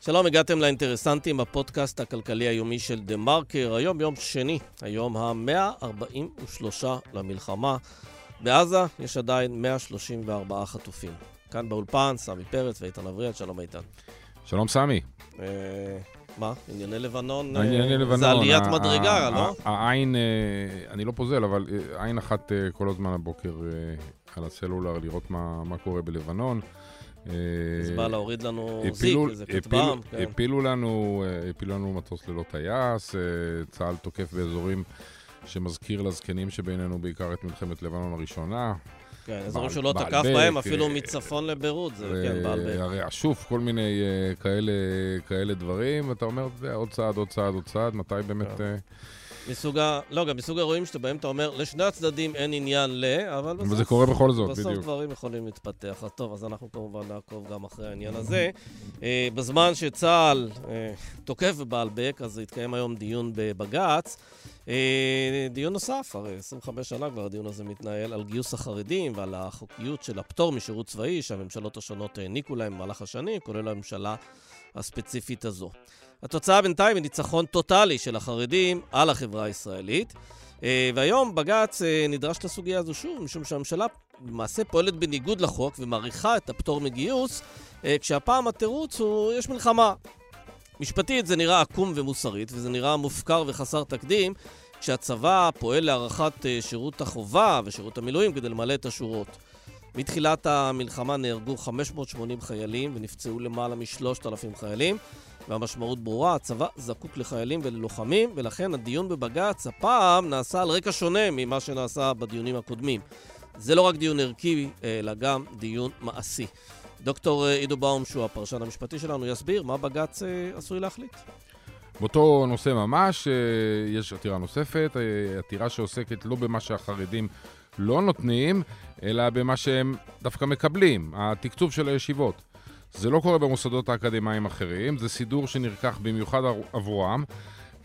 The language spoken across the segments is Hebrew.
שלום, הגעתם לאינטרסנטים, הפודקאסט הכלכלי היומי של דה מרקר. היום יום שני, היום ה-143 למלחמה. בעזה יש עדיין 134 חטופים. כאן באולפן, סמי פרץ ואיתן אבריאל, שלום איתן. שלום סמי. אה, מה, ענייני לבנון? ענייני אה, לבנון. זה עליית ה- מדרגה, ה- לא? העין, אה, אני לא פוזל, אבל עין אחת כל הזמן הבוקר על הסלולר, לראות מה מה קורה בלבנון. אה, חיזבאללה הוריד לנו זיק, איזה כטב"ם. כן. הפילו לנו, אה, הפילו לנו מטוס ללא טייס, אה, צה"ל תוקף באזורים שמזכיר לזקנים שבינינו בעיקר את מלחמת לבנון הראשונה. כן, אזורים שלא תקף בהם, אפילו מצפון לביירות, זה כן, בעל בק. הרי אשוף, כל מיני כאלה, דברים, אתה אומר, "זה עוד צעד, עוד צעד, עוד צעד, מתי באמת... מסוג ה... לא, גם מסוג האירועים שבהם אתה אומר, לשני הצדדים אין עניין ל... אבל בסוף... אבל זה קורה בכל זאת, בסוף בדיוק. דברים יכולים להתפתח. אז טוב, אז אנחנו כמובן נעקוב גם אחרי העניין הזה. אה, בזמן שצה"ל אה, תוקף בבעלבק, אז יתקיים היום דיון בבג"ץ. אה, דיון נוסף, הרי 25 שנה כבר הדיון הזה מתנהל, על גיוס החרדים ועל החוקיות של הפטור משירות צבאי שהממשלות השונות העניקו להם במהלך השנים, כולל הממשלה הספציפית הזו. התוצאה בינתיים היא ניצחון טוטאלי של החרדים על החברה הישראלית. אה, והיום בג"ץ אה, נדרש לסוגיה הזו שוב, משום שהממשלה למעשה פועלת בניגוד לחוק ומאריכה את הפטור מגיוס, אה, כשהפעם התירוץ הוא, יש מלחמה. משפטית זה נראה עקום ומוסרית, וזה נראה מופקר וחסר תקדים, כשהצבא פועל להארכת שירות החובה ושירות המילואים כדי למלא את השורות. מתחילת המלחמה נהרגו 580 חיילים ונפצעו למעלה מ-3,000 חיילים, והמשמעות ברורה, הצבא זקוק לחיילים וללוחמים, ולכן הדיון בבג"ץ הפעם נעשה על רקע שונה ממה שנעשה בדיונים הקודמים. זה לא רק דיון ערכי, אלא גם דיון מעשי. דוקטור אה, עידו באום, שהוא הפרשן המשפטי שלנו, יסביר מה בג"ץ אה, עשוי להחליט. באותו נושא ממש, אה, יש עתירה נוספת, עתירה שעוסקת לא במה שהחרדים לא נותנים, אלא במה שהם דווקא מקבלים, התקצוב של הישיבות. זה לא קורה במוסדות האקדמיים אחרים, זה סידור שנרקח במיוחד עבור- עבורם,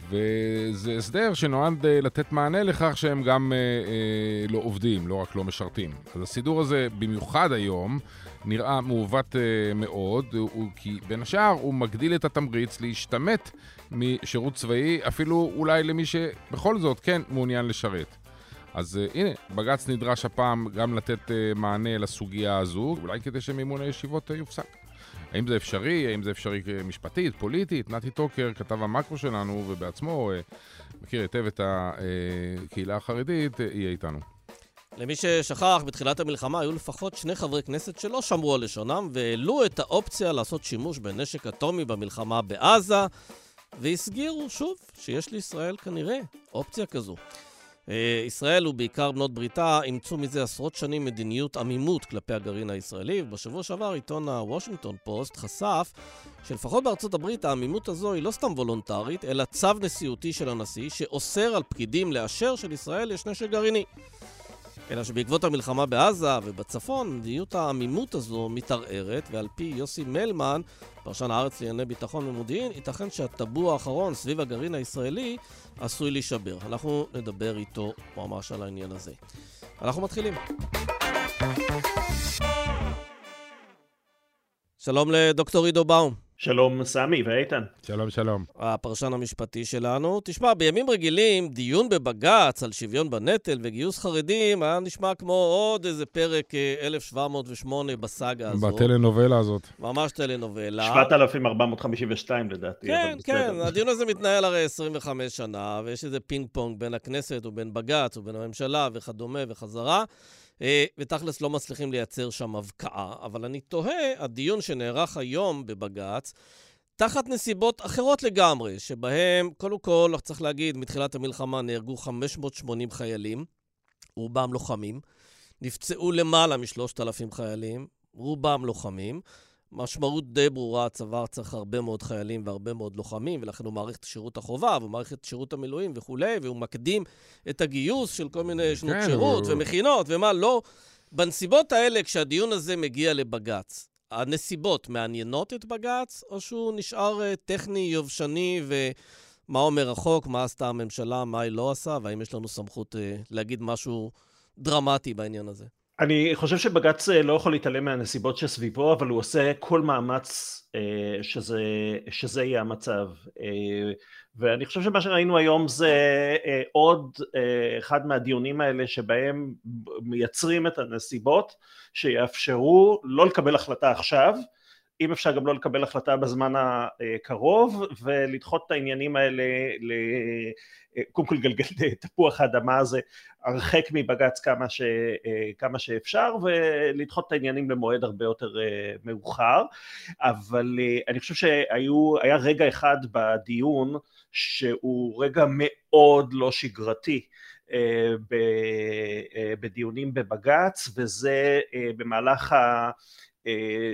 וזה הסדר שנועד אה, לתת מענה לכך שהם גם אה, אה, לא עובדים, לא רק לא משרתים. אז הסידור הזה, במיוחד היום, נראה מעוות אה, מאוד, הוא- כי בין השאר הוא מגדיל את התמריץ להשתמט משירות צבאי, אפילו אולי למי שבכל זאת כן מעוניין לשרת. אז uh, הנה, בג"ץ נדרש הפעם גם לתת uh, מענה לסוגיה הזו, אולי כדי שמימון הישיבות uh, יופסק. האם זה אפשרי? האם זה אפשרי משפטית, פוליטית? נתי טוקר, כתב המקרו שלנו, ובעצמו uh, מכיר היטב את הקהילה החרדית, uh, יהיה איתנו. למי ששכח, בתחילת המלחמה היו לפחות שני חברי כנסת שלא שמרו על לשונם והעלו את האופציה לעשות שימוש בנשק אטומי במלחמה בעזה, והסגירו שוב שיש לישראל כנראה אופציה כזו. אה, ישראל ובעיקר בנות בריתה אימצו מזה עשרות שנים מדיניות עמימות כלפי הגרעין הישראלי, ובשבוע שעבר עיתון הוושינגטון פוסט חשף שלפחות בארצות הברית העמימות הזו היא לא סתם וולונטרית, אלא צו נשיאותי של הנשיא שאוסר על פקידים לאשר שלישראל יש נשק גרעיני. אלא שבעקבות המלחמה בעזה ובצפון, מדיניות העמימות הזו מתערערת, ועל פי יוסי מלמן, פרשן הארץ לענייני ביטחון ומודיעין, ייתכן שהטאבו האחרון סביב הגרעין הישראלי עשוי להישבר. אנחנו נדבר איתו ממש על העניין הזה. אנחנו מתחילים. שלום לדוקטור עידו באום. שלום סמי ואיתן. שלום, שלום. הפרשן המשפטי שלנו. תשמע, בימים רגילים, דיון בבג"ץ על שוויון בנטל וגיוס חרדים היה נשמע כמו עוד איזה פרק אה, 1708 בסאגה הזו. בטלנובלה הזאת. ממש טלנובלה. 7,452 לדעתי. כן, כן, בסדר. הדיון הזה מתנהל הרי 25 שנה, ויש איזה פינג פונג בין הכנסת ובין בג"ץ ובין הממשלה וכדומה וחזרה, אה, ותכלס לא מצליחים לייצר שם הבקעה. אבל אני תוהה, הדיון שנערך היום בבג"ץ, תחת נסיבות אחרות לגמרי, שבהם, קודם כל, צריך להגיד, מתחילת המלחמה נהרגו 580 חיילים, רובם לוחמים, נפצעו למעלה מ-3,000 חיילים, רובם לוחמים. משמעות די ברורה, הצבא צריך הרבה מאוד חיילים והרבה מאוד לוחמים, ולכן הוא מעריך את שירות החובה, והוא מעריך את שירות המילואים וכולי, והוא מקדים את הגיוס של כל מיני שנות כן, שירות הוא- ומכינות ומה לא. בנסיבות האלה, כשהדיון הזה מגיע לבג"ץ, הנסיבות מעניינות את בג"ץ, או שהוא נשאר אה, טכני, יובשני, ומה אומר החוק, מה עשתה הממשלה, מה היא לא עשה, והאם יש לנו סמכות אה, להגיד משהו דרמטי בעניין הזה? אני חושב שבג"ץ לא יכול להתעלם מהנסיבות שסביבו, אבל הוא עושה כל מאמץ שזה, שזה יהיה המצב. ואני חושב שמה שראינו היום זה עוד אחד מהדיונים האלה שבהם מייצרים את הנסיבות שיאפשרו לא לקבל החלטה עכשיו, אם אפשר גם לא לקבל החלטה בזמן הקרוב ולדחות את העניינים האלה, קודם כל לגלגל תפוח האדמה הזה הרחק מבג"ץ כמה, ש, כמה שאפשר ולדחות את העניינים למועד הרבה יותר מאוחר, אבל אני חושב שהיה רגע אחד בדיון שהוא רגע מאוד לא שגרתי בדיונים בבג"ץ וזה במהלך.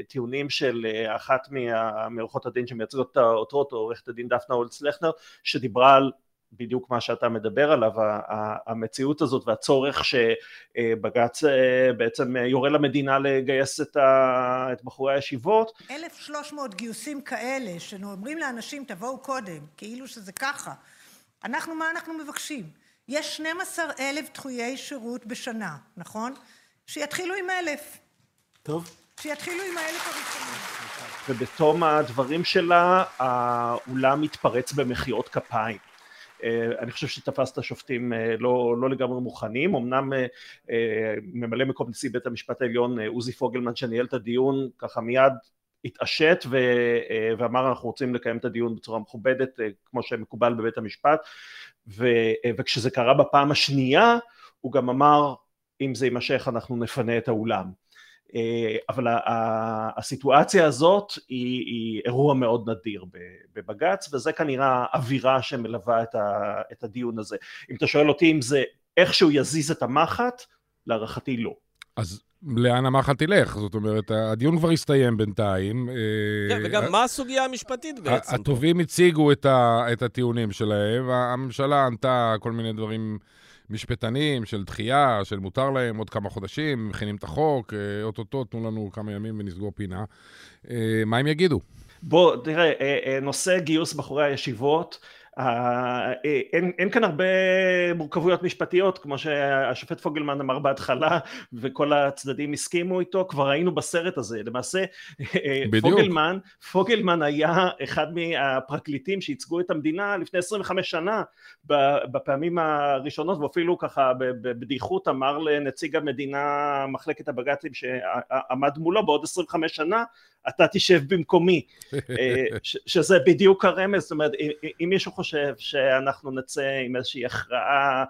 טיעונים של אחת מעורכות הדין שמייצגות את העותרות, עורכת הדין דפנה הולץ לכנר, שדיברה על בדיוק מה שאתה מדבר עליו, המציאות הזאת והצורך שבג"ץ בעצם יורה למדינה לגייס את בחורי הישיבות. 1,300 גיוסים כאלה שאומרים לאנשים תבואו קודם, כאילו שזה ככה. אנחנו, מה אנחנו מבקשים? יש 12,000 דחויי שירות בשנה, נכון? שיתחילו עם 1,000. טוב. שיתחילו עם האלף הראשונים. ובתום הדברים שלה האולם מתפרץ במחיאות כפיים. אני חושב שתפס את השופטים לא, לא לגמרי מוכנים, אמנם ממלא מקום נשיא בית המשפט העליון עוזי פוגלמן שניהל את הדיון ככה מיד התעשת ואמר אנחנו רוצים לקיים את הדיון בצורה מכובדת כמו שמקובל בבית המשפט וכשזה קרה בפעם השנייה הוא גם אמר אם זה יימשך אנחנו נפנה את האולם אבל הסיטואציה הזאת היא, היא אירוע מאוד נדיר בבג"ץ וזה כנראה האווירה שמלווה את הדיון הזה. אם אתה שואל אותי אם זה איכשהו יזיז את המחט, להערכתי לא. אז לאן המחט תלך? זאת אומרת, הדיון כבר הסתיים בינתיים. אה, כן, וגם מה הסוגיה המשפטית בעצם? הטובים הציגו את הטיעונים שלהם, הממשלה ענתה כל מיני דברים... משפטנים של דחייה, של מותר להם עוד כמה חודשים, מכינים את החוק, אה, אוטוטו, תנו לנו כמה ימים ונסגור פינה. אה, מה הם יגידו? בוא, תראה, אה, נושא גיוס בחורי הישיבות, אין, אין כאן הרבה מורכבויות משפטיות כמו שהשופט פוגלמן אמר בהתחלה וכל הצדדים הסכימו איתו כבר היינו בסרט הזה למעשה בדיוק. פוגלמן, פוגלמן היה אחד מהפרקליטים שייצגו את המדינה לפני 25 שנה בפעמים הראשונות ואפילו ככה בבדיחות אמר לנציג המדינה מחלקת הבג"צים שעמד מולו בעוד 25 שנה אתה תשב במקומי אה, שזה בדיוק הרמז זאת אומרת אם מישהו חושב שאנחנו נצא עם איזושהי הכרעה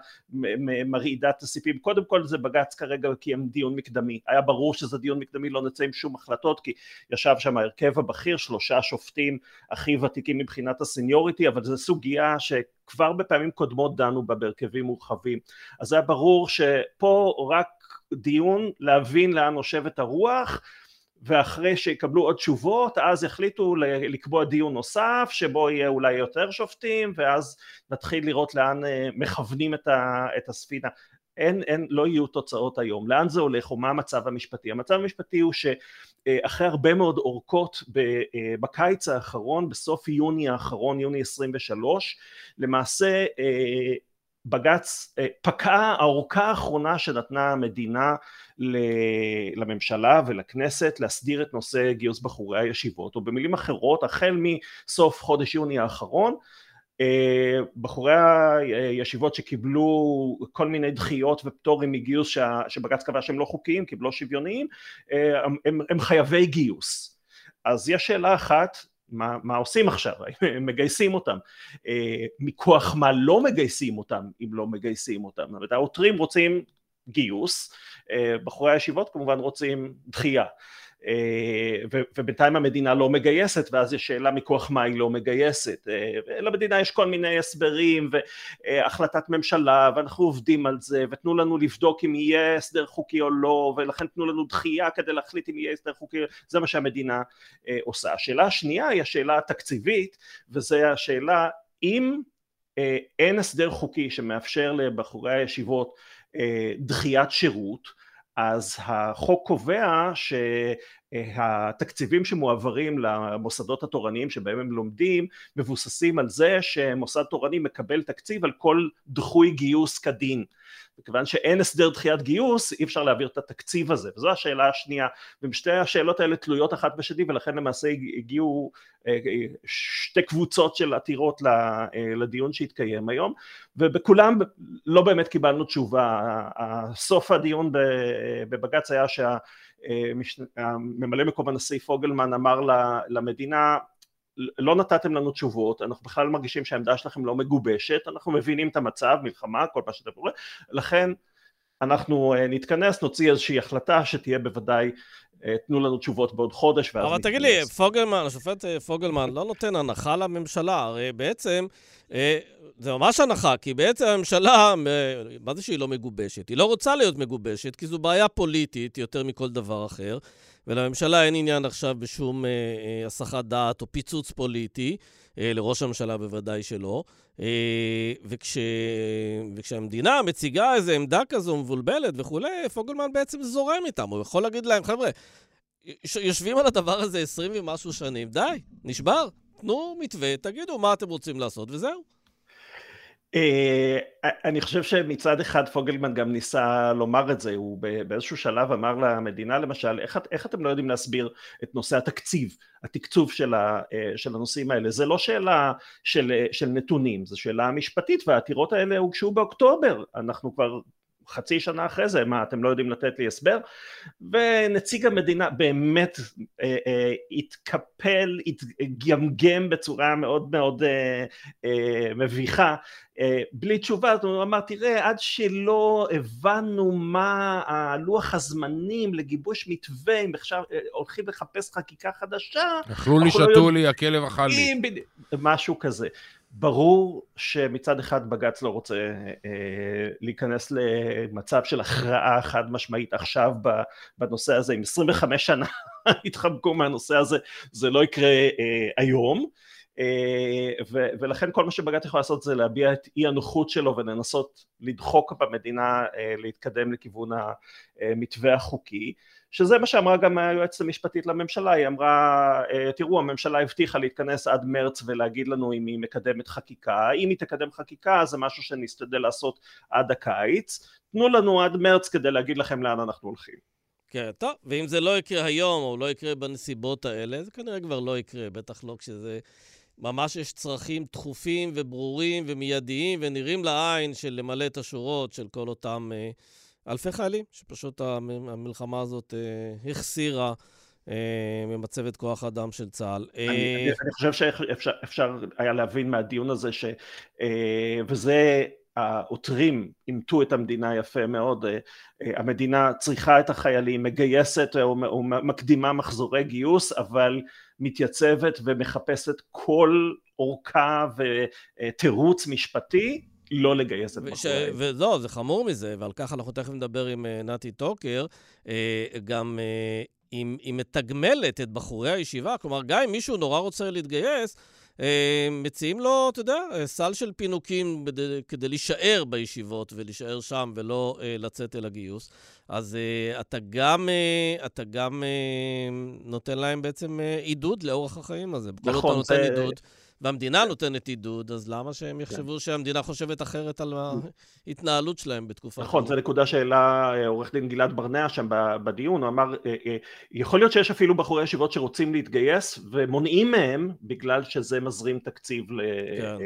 מרעידת הסיפים קודם כל זה בג"ץ כרגע קיים דיון מקדמי. היה ברור שזה דיון מקדמי לא נצא עם שום החלטות כי ישב שם ההרכב הבכיר שלושה שופטים הכי ותיקים מבחינת הסניוריטי אבל זו סוגיה שכבר בפעמים קודמות דנו בה בהרכבים מורחבים. אז היה ברור שפה רק דיון להבין לאן נושבת הרוח ואחרי שיקבלו עוד תשובות אז יחליטו לקבוע דיון נוסף שבו יהיה אולי יותר שופטים ואז נתחיל לראות לאן אה, מכוונים את הספינה אין, אין, לא יהיו תוצאות היום. לאן זה הולך או מה המצב המשפטי? המצב המשפטי הוא שאחרי הרבה מאוד אורכות אה, בקיץ האחרון, בסוף יוני האחרון, יוני 23, למעשה אה, בג"ץ פקעה האורכה האחרונה שנתנה המדינה לממשלה ולכנסת להסדיר את נושא גיוס בחורי הישיבות או במילים אחרות החל מסוף חודש יוני האחרון בחורי הישיבות שקיבלו כל מיני דחיות ופטורים מגיוס שבג"ץ קבע שהם לא חוקיים כי הם לא שוויוניים הם, הם חייבי גיוס. אז יש שאלה אחת מה, מה עושים עכשיו, האם מגייסים אותם, אה, מכוח מה לא מגייסים אותם אם לא מגייסים אותם, זאת אומרת העותרים רוצים גיוס, אה, בחורי הישיבות כמובן רוצים דחייה ובינתיים המדינה לא מגייסת ואז יש שאלה מכוח מה היא לא מגייסת. אה, למדינה יש כל מיני הסברים והחלטת ממשלה ואנחנו עובדים על זה ותנו לנו לבדוק אם יהיה הסדר חוקי או לא ולכן תנו לנו דחייה כדי להחליט אם יהיה הסדר חוקי. זה מה שהמדינה עושה. השאלה השנייה היא השאלה התקציבית וזה השאלה אם אין הסדר חוקי שמאפשר לבחורי הישיבות דחיית שירות אז החוק קובע שהתקציבים שמועברים למוסדות התורניים שבהם הם לומדים מבוססים על זה שמוסד תורני מקבל תקציב על כל דחוי גיוס כדין וכיוון שאין הסדר דחיית גיוס אי אפשר להעביר את התקציב הזה. וזו השאלה השנייה. ושתי השאלות האלה תלויות אחת בשני ולכן למעשה הגיעו שתי קבוצות של עתירות לדיון שהתקיים היום. ובכולם לא באמת קיבלנו תשובה. סוף הדיון בבג"ץ היה שהממלא מקום הנשיא פוגלמן אמר למדינה לא נתתם לנו תשובות, אנחנו בכלל מרגישים שהעמדה שלכם לא מגובשת, אנחנו מבינים את המצב, מלחמה, כל מה שאתם רואים, לכן אנחנו אה, נתכנס, נוציא איזושהי החלטה שתהיה בוודאי, אה, תנו לנו תשובות בעוד חודש ואז אבל נתכנס. תגיד לי, פוגלמן, השופט אה, פוגלמן לא נותן הנחה לממשלה, הרי בעצם זה ממש הנחה, כי בעצם הממשלה, מה זה שהיא לא מגובשת? היא לא רוצה להיות מגובשת, כי זו בעיה פוליטית יותר מכל דבר אחר. ולממשלה אין עניין עכשיו בשום אה, אה, הסחת דעת או פיצוץ פוליטי, אה, לראש הממשלה בוודאי שלא. וכש, וכשהמדינה מציגה איזו עמדה כזו מבולבלת וכולי, פוגלמן בעצם זורם איתם. הוא יכול להגיד להם, חבר'ה, יושבים על הדבר הזה עשרים ומשהו שנים, די, נשבר. תנו מתווה, תגידו מה אתם רוצים לעשות, וזהו. אה, אני חושב שמצד אחד פוגלמן גם ניסה לומר את זה, הוא באיזשהו שלב אמר למדינה למשל, איך, איך אתם לא יודעים להסביר את נושא התקציב, התקצוב של, ה, אה, של הנושאים האלה, זה לא שאלה של, של נתונים, זו שאלה משפטית והעתירות האלה הוגשו באוקטובר, אנחנו כבר חצי שנה אחרי זה, מה אתם לא יודעים לתת לי הסבר? ונציג המדינה באמת אה, אה, התקפל, התגמגם בצורה מאוד מאוד אה, אה, מביכה, אה, בלי תשובה, הוא אמר תראה עד שלא הבנו מה הלוח הזמנים לגיבוש מתווה, אם עכשיו אה, הולכים לחפש חקיקה חדשה, אכלו לי, לא שתו לי, הכלב אכל לי. משהו כזה. ברור שמצד אחד בג"ץ לא רוצה אה, להיכנס למצב של הכרעה חד משמעית עכשיו בנושא הזה, אם 25 שנה התחמקו מהנושא הזה זה לא יקרה אה, היום. אה, ולכן כל מה שבג"ץ יכול לעשות זה להביע את אי הנוחות שלו ולנסות לדחוק במדינה להתקדם לכיוון המתווה החוקי שזה מה שאמרה גם היועצת המשפטית לממשלה, היא אמרה אה, תראו הממשלה הבטיחה להתכנס עד מרץ ולהגיד לנו אם היא מקדמת חקיקה, אם היא תקדם חקיקה זה משהו שנסתדל לעשות עד הקיץ, תנו לנו עד מרץ כדי להגיד לכם לאן אנחנו הולכים. כן, טוב, ואם זה לא יקרה היום או לא יקרה בנסיבות האלה, זה כנראה כבר לא יקרה, בטח לא כשזה... ממש יש צרכים דחופים וברורים ומיידיים ונראים לעין של למלא את השורות של כל אותם... אה, אלפי חיילים, שפשוט המלחמה הזאת אה, החסירה אה, ממצבת כוח האדם של צה"ל. אני, אה... אני, אני חושב שאפשר היה להבין מהדיון הזה, ש, וזה העותרים אימתו את המדינה יפה מאוד, המדינה צריכה את החיילים, מגייסת או, או מקדימה מחזורי גיוס, אבל מתייצבת ומחפשת כל אורכה ותירוץ משפטי לא לגייס את בחורי הישיבה. ולא, זה חמור מזה, ועל כך אנחנו תכף נדבר עם uh, נתי טוקר. Uh, גם uh, היא, היא מתגמלת את בחורי הישיבה, כלומר, גם אם מישהו נורא רוצה להתגייס, מציעים לו, אתה יודע, סל של פינוקים. כדי להישאר בישיבות ולהישאר שם ולא לצאת אל הגיוס. אז אתה גם, אתה גם נותן להם בעצם עידוד לאורך החיים הזה. נכון. כל אתה נותן זה... עידוד. והמדינה נותנת עידוד, אז למה שהם כן. יחשבו שהמדינה חושבת אחרת על ההתנהלות שלהם בתקופה נכון, זו נקודה שהעלה אה, עורך דין גלעד ברנע שם בדיון, הוא אמר, אה, אה, יכול להיות שיש אפילו בחורי ישיבות שרוצים להתגייס ומונעים מהם בגלל שזה מזרים תקציב כן.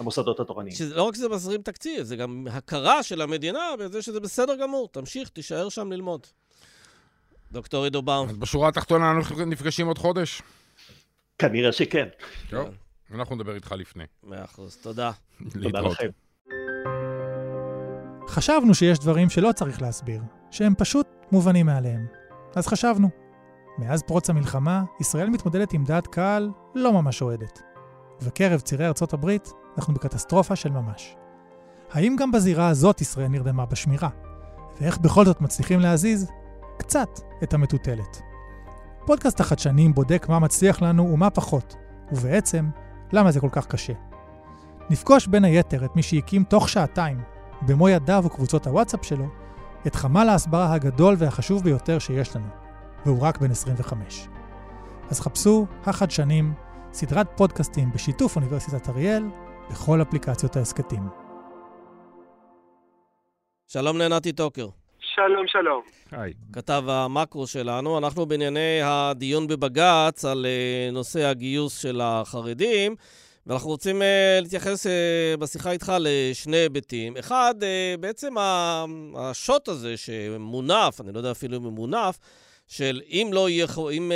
למוסדות התורניים. לא רק שזה מזרים תקציב, זה גם הכרה של המדינה בזה שזה בסדר גמור, תמשיך, תישאר שם ללמוד. דוקטור עידו באום. בשורה התחתונה אנחנו נפגשים עוד חודש. כנראה שכן. טוב. אנחנו נדבר איתך לפני. מאה אחוז, תודה. תודה לכם. חשבנו שיש דברים שלא צריך להסביר, שהם פשוט מובנים מאליהם. אז חשבנו. מאז פרוץ המלחמה, ישראל מתמודדת עם דעת קהל לא ממש אוהדת. ובקרב צירי ארצות הברית, אנחנו בקטסטרופה של ממש. האם גם בזירה הזאת ישראל נרדמה בשמירה? ואיך בכל זאת מצליחים להזיז קצת את המטוטלת? פודקאסט החדשנים בודק מה מצליח לנו ומה פחות, ובעצם למה זה כל כך קשה. נפגוש בין היתר את מי שהקים תוך שעתיים, במו ידיו וקבוצות הוואטסאפ שלו, את חמ"ל ההסברה הגדול והחשוב ביותר שיש לנו, והוא רק בן 25. אז חפשו החדשנים, סדרת פודקאסטים בשיתוף אוניברסיטת אריאל, בכל אפליקציות ההסכתים. שלום לנתי טוקר. שלום, שלום. היי. כתב המקרו שלנו. אנחנו בענייני הדיון בבג"ץ על uh, נושא הגיוס של החרדים, ואנחנו רוצים uh, להתייחס uh, בשיחה איתך לשני היבטים. אחד, uh, בעצם השוט הזה שמונף, אני לא יודע אפילו אם הוא מונף, של אם לא יהיה, אם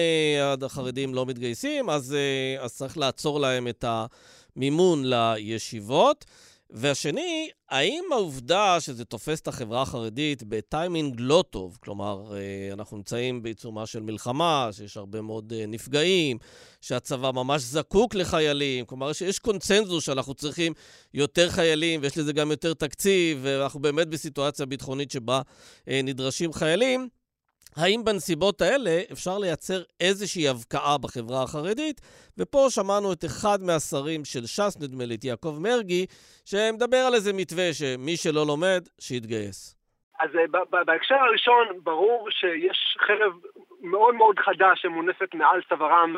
uh, החרדים לא מתגייסים, אז, uh, אז צריך לעצור להם את המימון לישיבות. והשני, האם העובדה שזה תופס את החברה החרדית בטיימינג לא טוב, כלומר, אה, אנחנו נמצאים בעיצומה של מלחמה, שיש הרבה מאוד אה, נפגעים, שהצבא ממש זקוק לחיילים, כלומר, שיש קונצנזוס שאנחנו צריכים יותר חיילים, ויש לזה גם יותר תקציב, ואנחנו באמת בסיטואציה ביטחונית שבה אה, נדרשים חיילים, האם בנסיבות האלה אפשר לייצר איזושהי הבקעה בחברה החרדית? ופה שמענו את אחד מהשרים של ש"ס, נדמה לי, את יעקב מרגי, שמדבר על איזה מתווה שמי שלא לומד, שיתגייס. אז אה, בהקשר הראשון, ברור שיש חרב מאוד מאוד חדה שמונפת מעל צווארם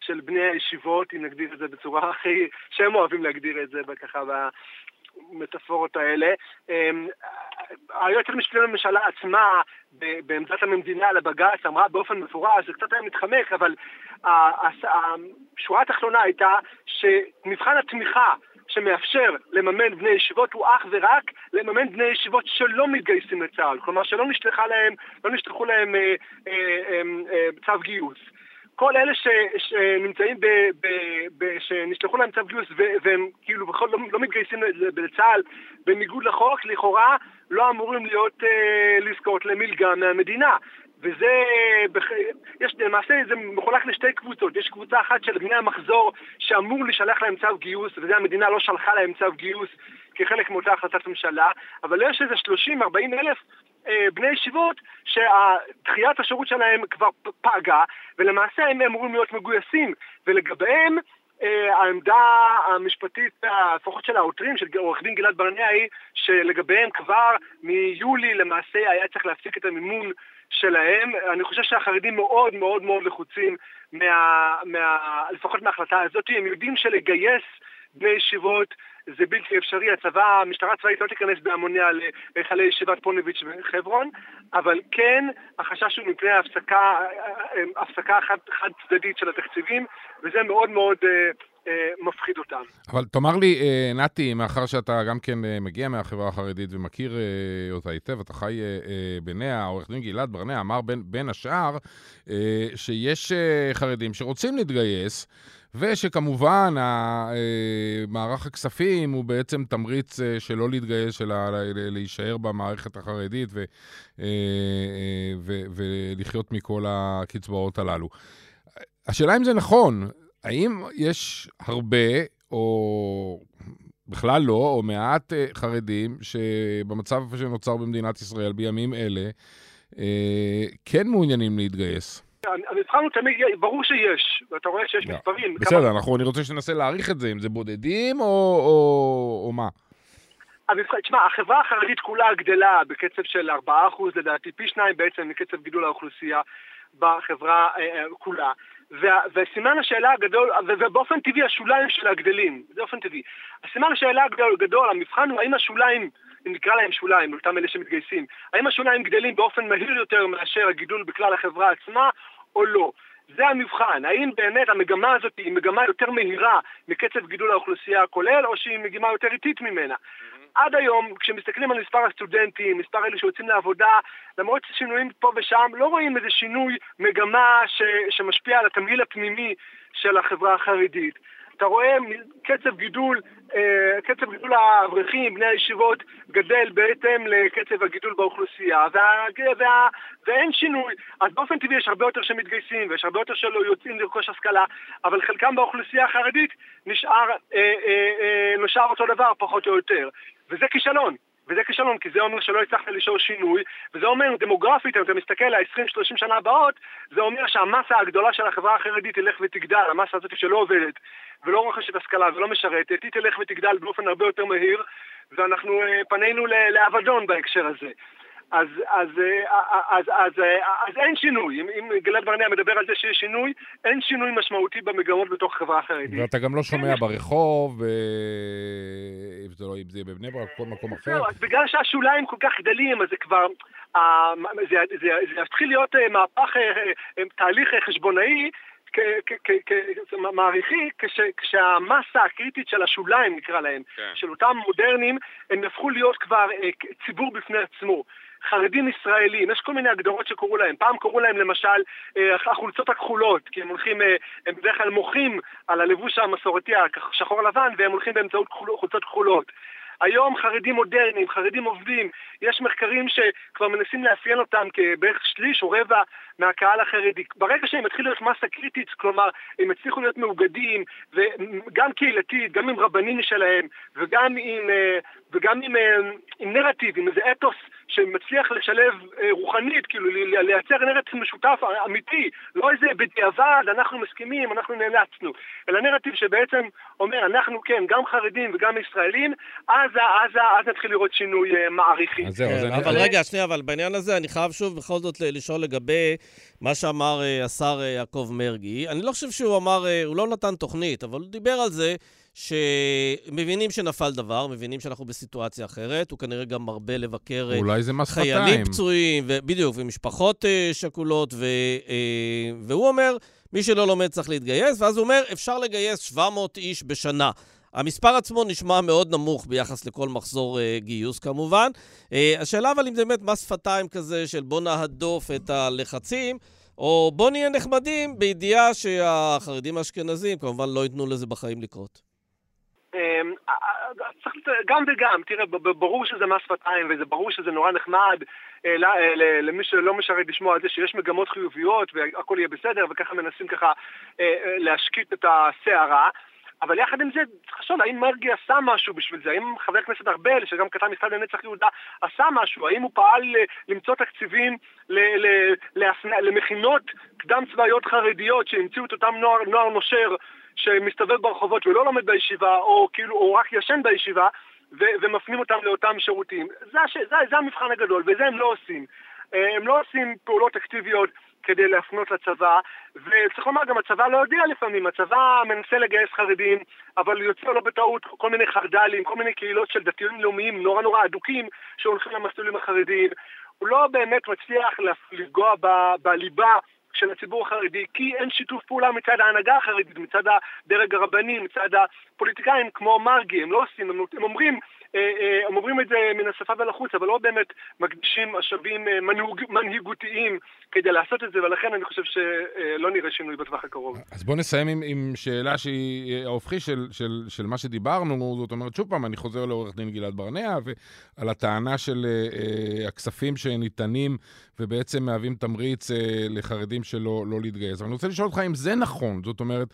של בני הישיבות, אם נגדיר את זה בצורה הכי... שהם אוהבים להגדיר את זה ככה המטאפורות האלה. היועצת המשפטית לממשלה עצמה, בעמדת המדינה לבג"ץ, אמרה באופן מפורש, זה קצת היה מתחמק, אבל השורה התחתונה הייתה שמבחן התמיכה שמאפשר לממן בני ישיבות הוא אך ורק לממן בני ישיבות שלא מתגייסים לצה"ל, כלומר שלא נשלחה להם, לא נשלחו להם אה, אה, אה, אה, צו גיוס. כל אלה ש, שנמצאים, ב, ב, ב, שנשלחו להם צו גיוס והם כאילו בכל לא, לא מתגייסים לצה"ל בניגוד לחוק, לכאורה לא אמורים להיות, אה, לזכות למלגה מהמדינה. וזה, יש, למעשה זה מחולק לשתי קבוצות, יש קבוצה אחת של בני המחזור שאמור לשלח להם צו גיוס, וזה המדינה לא שלחה להם צו גיוס כחלק מאותה החלטת ממשלה, אבל יש איזה 30-40 אלף בני ישיבות שתחיית השירות שלהם כבר פגה, ולמעשה הם אמורים להיות מגויסים, ולגביהם אה, העמדה המשפטית, לפחות של העותרים, של עורך דין גלעד ברנע, היא שלגביהם כבר מיולי למעשה היה צריך להפסיק את המימון שלהם. אני חושב שהחרדים מאוד מאוד מאוד לחוצים, מה, מה, לפחות מההחלטה הזאת. הם יודעים שלגייס בני ישיבות זה בלתי אפשרי, הצבא, המשטרה הצבאית לא תיכנס בהמוניה להיכלי ישיבת פוניביץ' בחברון, אבל כן, החשש הוא מפני הפסקה, הפסקה חד, חד צדדית של התקציבים, וזה מאוד מאוד אה, אה, מפחיד אותם. אבל תאמר לי, אה, נתי, מאחר שאתה גם כן מגיע מהחברה החרדית ומכיר אותה היטב, אתה חי בניה, עורך דין גלעד ברנע אמר בין, בין השאר שיש חרדים שרוצים להתגייס, ושכמובן, אה, מערך הכספים הוא בעצם תמריץ אה, שלא להתגייס, אלא להישאר במערכת החרדית ו, אה, ו, ולחיות מכל הקצבאות הללו. השאלה אם זה נכון, האם יש הרבה, או בכלל לא, או מעט חרדים, שבמצב שנוצר במדינת ישראל בימים אלה, כן מעוניינים להתגייס? המבחן הוא תמיד, ברור שיש, ואתה רואה שיש לא. מספרים. בסדר, כמה... אנחנו, אני רוצה שתנסה להעריך את זה, אם זה בודדים או, או, או מה. תשמע, החברה החרדית כולה גדלה בקצב של 4% לדעתי, פי שניים בעצם מקצב גידול האוכלוסייה בחברה אה, אה כולה. וה, וסימן השאלה הגדול, ובאופן טבעי השוליים שלה גדלים, באופן טבעי. הסימן השאלה הגדול, המבחן הוא האם השוליים אם נקרא להם שוליים, אותם אלה שמתגייסים, האם השוליים גדלים באופן מהיר יותר מאשר הגידול בכלל החברה עצמה, או לא. זה המבחן, האם באמת המגמה הזאת היא מגמה יותר מהירה מקצב גידול האוכלוסייה הכולל, או שהיא מגמה יותר איטית ממנה. Mm-hmm. עד היום, כשמסתכלים על מספר הסטודנטים, מספר אלה שיוצאים לעבודה, למרות שינויים פה ושם, לא רואים איזה שינוי מגמה ש, שמשפיע על התמהיל הפנימי של החברה החרדית. אתה רואה קצב גידול, אה, קצב גידול האברכים, בני הישיבות, גדל בהתאם לקצב הגידול באוכלוסייה, וה, וה, ואין שינוי. אז באופן טבעי יש הרבה יותר שמתגייסים, ויש הרבה יותר שלא יוצאים לרכוש השכלה, אבל חלקם באוכלוסייה החרדית נשאר, אה, אה, נשאר אותו דבר, פחות או יותר. וזה כישלון. וזה כישלון, כי זה אומר שלא הצלחת לישור שינוי, וזה אומר דמוגרפית, אם אתה מסתכל על ה-20-30 שנה הבאות, זה אומר שהמסה הגדולה של החברה החרדית תלך ותגדל, המסה הזאת שלא עובדת, ולא רוכשת השכלה ולא משרתת, היא תלך ותגדל באופן הרבה יותר מהיר, ואנחנו uh, פנינו לאבדון בהקשר הזה. אז, אז, אז, אז, אז אין שינוי. אם, אם גלעד ברנע מדבר על זה שיש שינוי, אין שינוי משמעותי במגמות בתוך החברה החרדית. ואתה גם לא שומע ברחוב, אם זה לא, אם זה בבני ברק, כל מקום אחר. אז בגלל שהשוליים כל כך גדלים, אז זה כבר, זה, זה, זה יתחיל להיות מהפך, תהליך חשבונאי, מעריכי, כשהמסה הקריטית של השוליים, נקרא להם, כן. של אותם מודרניים, הם הפכו להיות כבר ציבור בפני עצמו. חרדים ישראלים, יש כל מיני הגדרות שקראו להם. פעם קראו להם למשל אה, החולצות הכחולות, כי הם הולכים, אה, הם בדרך כלל מוחים על הלבוש המסורתי השחור לבן, והם הולכים באמצעות חולצות כחולות. היום חרדים מודרניים, חרדים עובדים, יש מחקרים שכבר מנסים לאפיין אותם כבערך שליש או רבע מהקהל החרדי. ברגע שהם יתחילו להיות מסה קריטית, כלומר, הם יצליחו להיות מאוגדים, וגם קהילתית, גם עם רבנים שלהם, וגם עם, אה, וגם עם, אה, עם נרטיב, עם איזה אתוס שמצליח לשלב אה, רוחנית, כאילו לייצר נרטיב משותף אמיתי, לא איזה בדיעבד, אנחנו מסכימים, אנחנו נאלצנו, אלא נרטיב שבעצם אומר, אנחנו כן, גם חרדים וגם ישראלים, אז, אז, אז נתחיל לראות שינוי מעריכי. אז זהו, כן, אבל רגע, שנייה, אבל בעניין הזה אני חייב שוב בכל זאת לשאול לגבי מה שאמר uh, השר uh, יעקב מרגי. אני לא חושב שהוא אמר, הוא לא נתן תוכנית, אבל הוא דיבר על זה שמבינים שנפל דבר, מבינים שאנחנו בסיטואציה אחרת. הוא כנראה גם מרבה לבקר אולי זה מס חיילים שפתיים. פצועים, ו- בדיוק, ומשפחות uh, שכולות, ו- uh, והוא אומר, מי שלא לומד צריך להתגייס, ואז הוא אומר, אפשר לגייס 700 איש בשנה. המספר עצמו נשמע מאוד נמוך ביחס לכל מחזור uh, גיוס כמובן. Uh, השאלה אבל אם זה באמת מס שפתיים כזה של בוא נהדוף את הלחצים, או בוא נהיה נחמדים בידיעה שהחרדים האשכנזים כמובן לא ייתנו לזה בחיים לקרות. אמ, גם וגם, תראה, ברור שזה מס שפתיים וזה ברור שזה נורא נחמד אה, למי שלא משרת לשמוע על זה שיש מגמות חיוביות והכל יהיה בסדר וככה מנסים ככה להשקיט את הסערה. אבל יחד עם זה, צריך לשאול, האם מרגי עשה משהו בשביל זה? האם חבר הכנסת ארבל, שגם כתב מכתב לנצח יהודה, עשה משהו? האם הוא פעל אה, למצוא תקציבים למכינות קדם צבאיות חרדיות שהמציאו את אותם נוער, נוער נושר שמסתובב ברחובות ולא לומד בישיבה, או כאילו, או רק ישן בישיבה, ו- ומפנים אותם לאותם שירותים? זה, זה, זה המבחן הגדול, וזה הם לא עושים. אה, הם לא עושים פעולות אקטיביות כדי להפנות לצבא, וצריך לומר גם הצבא לא יודע לפעמים, הצבא מנסה לגייס חרדים, אבל יוצא לו בטעות כל מיני חרד"לים, כל מיני קהילות של דתיים לאומיים נורא נורא אדוקים שהולכים למסלולים החרדיים. הוא לא באמת מצליח לפגוע ב- בליבה של הציבור החרדי, כי אין שיתוף פעולה מצד ההנהגה החרדית, מצד הדרג הרבני, מצד הפוליטיקאים כמו מרגי, הם לא עושים, הם, אומרים הם אומרים את זה מן השפה ולחוץ, אבל לא באמת מקדישים משאבים אה, מנהיגותיים כדי לעשות את זה, ולכן אני חושב שלא נראה שינוי בטווח הקרוב. אז בוא נסיים עם, עם שאלה שהיא ההופכי של, של, של מה שדיברנו, זאת אומרת, שוב פעם, אני חוזר לעורך דין גלעד ברנע, ועל הטענה של uh, הכספים שניתנים ובעצם מהווים תמריץ uh, לחרדים שלא לא להתגייס. אבל אני רוצה לשאול אותך אם זה נכון, זאת אומרת,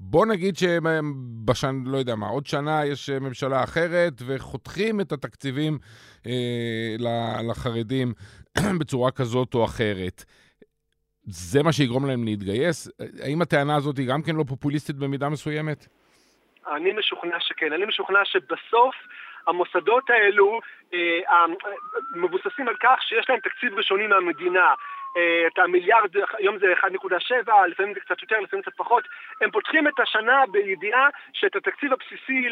בוא נגיד שבשנה, לא יודע מה, עוד שנה יש ממשלה אחרת וחותכים את התקציבים אה, לחרדים בצורה כזאת או אחרת. זה מה שיגרום להם להתגייס? האם הטענה הזאת היא גם כן לא פופוליסטית במידה מסוימת? אני משוכנע שכן. אני משוכנע שבסוף המוסדות האלו אה, אה, מבוססים על כך שיש להם תקציב ראשוני מהמדינה. אה, את המיליארד, היום זה 1.7, לפעמים זה קצת יותר, לפעמים קצת פחות, הם פותחים את השנה בידיעה שאת התקציב הבסיסי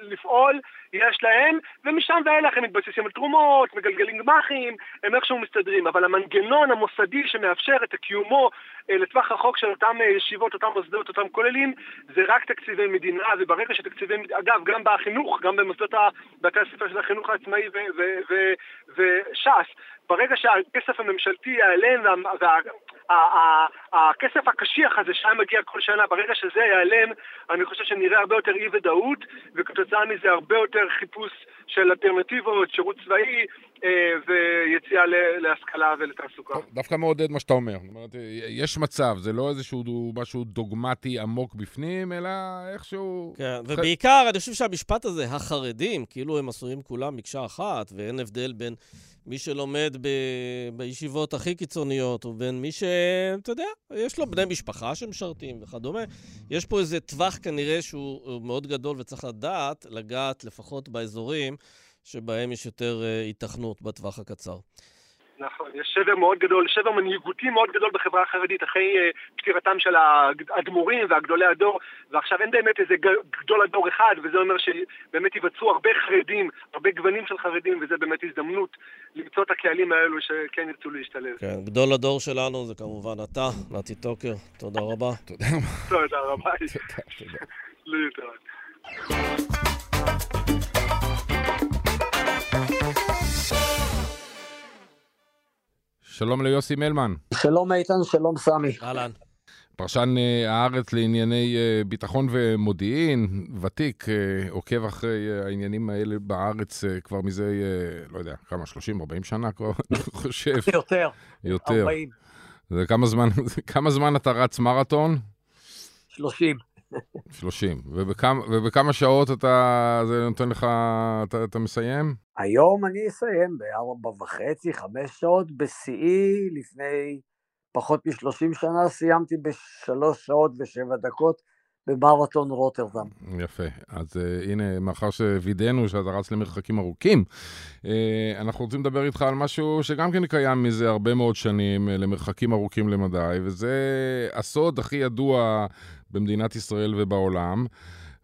לפעול יש להם, ומשם ואילך הם מתבססים על תרומות, מגלגלים גמ"חים, הם איכשהו מסתדרים, אבל המנגנון המוסדי שמאפשר את קיומו אה, לטווח רחוק של אותם אה, ישיבות, אותם מוסדות, אותם כוללים, זה רק תקציבי מדינה, וברגע שתקציבי, אגב, גם בחינוך, גם במוסדות בתי הספר של החינוך העצמאי וש"ס, ברגע שהכסף הממשלתי ייעלם והכסף הקשיח הזה שהיה מגיע כל שנה, ברגע שזה ייעלם, אני חושב שנראה הרבה יותר אי ודאות, וכתוצאה מזה הרבה יותר חיפוש של אלטרנטיבות, שירות צבאי ויציאה להשכלה ולתעסוקה. דווקא מעודד מה שאתה אומר. זאת אומרת, יש מצב, זה לא איזשהו משהו דוגמטי עמוק בפנים, אלא איכשהו... כן, ובעיקר, אני חושב שהמשפט הזה, החרדים, כאילו הם עשויים כולם מקשה אחת, ואין הבדל בין מי שלומד ב... בישיבות הכי קיצוניות, ובין מי ש... אתה יודע, יש לו בני משפחה שמשרתים וכדומה. יש פה איזה טווח כנראה שהוא מאוד גדול וצריך לדעת, לגעת לפחות באזורים שבהם יש יותר היתכנות בטווח הקצר. נכון, יש שבר מאוד גדול, שבר מנהיגותי מאוד גדול בחברה החרדית אחרי uh, פטירתם של האדמו"רים והגדולי הדור, ועכשיו אין באמת איזה גדול הדור אחד, וזה אומר שבאמת ייווצרו הרבה חרדים, הרבה גוונים של חרדים, וזה באמת הזדמנות למצוא את הקהלים האלו שכן ירצו להשתלב. כן, גדול הדור שלנו זה כמובן אתה, נתי טוקר, תודה רבה. תודה רבה. תודה רבה. להתראות. שלום ליוסי מלמן. שלום איתן, שלום סמי. אהלן. פרשן uh, הארץ לענייני uh, ביטחון ומודיעין, ותיק, uh, עוקב אחרי העניינים האלה בארץ כבר מזה, לא יודע, כמה, 30, 40 שנה כבר, אני חושב. יותר. יותר. 40. וכמה זמן, כמה זמן אתה רץ מרתון? 30. 30. ובכמה, ובכמה שעות אתה, זה נותן לך, אתה, אתה מסיים? היום אני אסיים בארבע וחצי, חמש שעות, בשיאי לפני פחות מ-30 שנה, סיימתי בשלוש שעות ושבע דקות במרתון רוטרדם. יפה. אז uh, הנה, מאחר שווידאנו שאתה רץ למרחקים ארוכים, uh, אנחנו רוצים לדבר איתך על משהו שגם כן קיים מזה הרבה מאוד שנים, uh, למרחקים ארוכים למדי, וזה הסוד הכי ידוע במדינת ישראל ובעולם.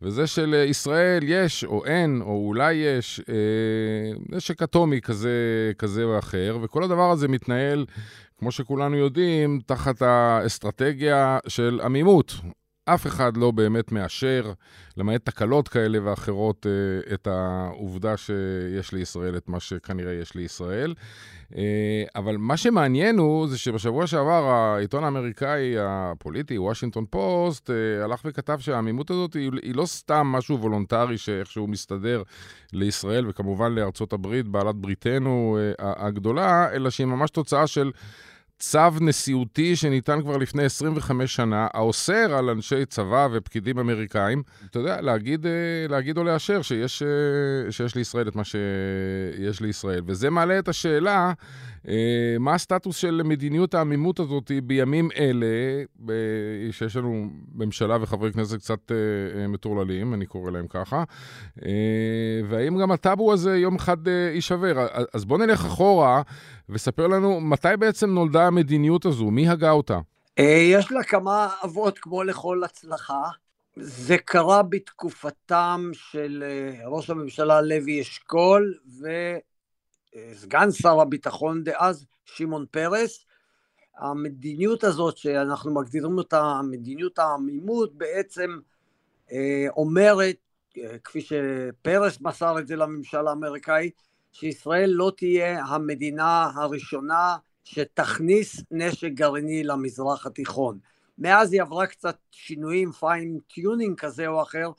וזה שלישראל יש, או אין, או אולי יש, אה, נשק אטומי כזה, כזה או אחר, וכל הדבר הזה מתנהל, כמו שכולנו יודעים, תחת האסטרטגיה של עמימות. אף אחד לא באמת מאשר, למעט תקלות כאלה ואחרות, אה, את העובדה שיש לישראל את מה שכנראה יש לישראל. אה, אבל מה שמעניין הוא, זה שבשבוע שעבר העיתון האמריקאי הפוליטי, וושינגטון פוסט, אה, הלך וכתב שהעמימות הזאת היא, לא סתם משהו וולונטרי שאיכשהו מסתדר לישראל, וכמובן לארצות הברית, בעלת בריתנו הגדולה, אלא שהיא ממש תוצאה של... צו נשיאותי שניתן כבר לפני 25 שנה, האוסר על אנשי צבא ופקידים אמריקאים, אתה יודע, להגיד, אה, להגיד או לאשר שיש, אה, שיש לישראל את מה שיש לישראל. וזה מעלה את השאלה, מה הסטטוס של מדיניות העמימות הזאת בימים אלה, שיש לנו ממשלה וחברי כנסת קצת מטורללים, אני קורא להם ככה, והאם גם הטאבו הזה יום אחד יישבר? אז בואו נלך אחורה. וספר לנו מתי בעצם נולדה המדיניות הזו, מי הגה אותה? אה, יש לה כמה אבות כמו לכל הצלחה. זה קרה בתקופתם של אה, ראש הממשלה לוי אשכול וסגן שר הביטחון דאז, שמעון פרס. המדיניות הזאת שאנחנו מגדירים אותה, מדיניות העמימות, בעצם אה, אומרת, כפי שפרס מסר את זה לממשל האמריקאי, שישראל לא תהיה המדינה הראשונה שתכניס נשק גרעיני למזרח התיכון. מאז היא עברה קצת שינויים, fine-tuning כזה או אחר,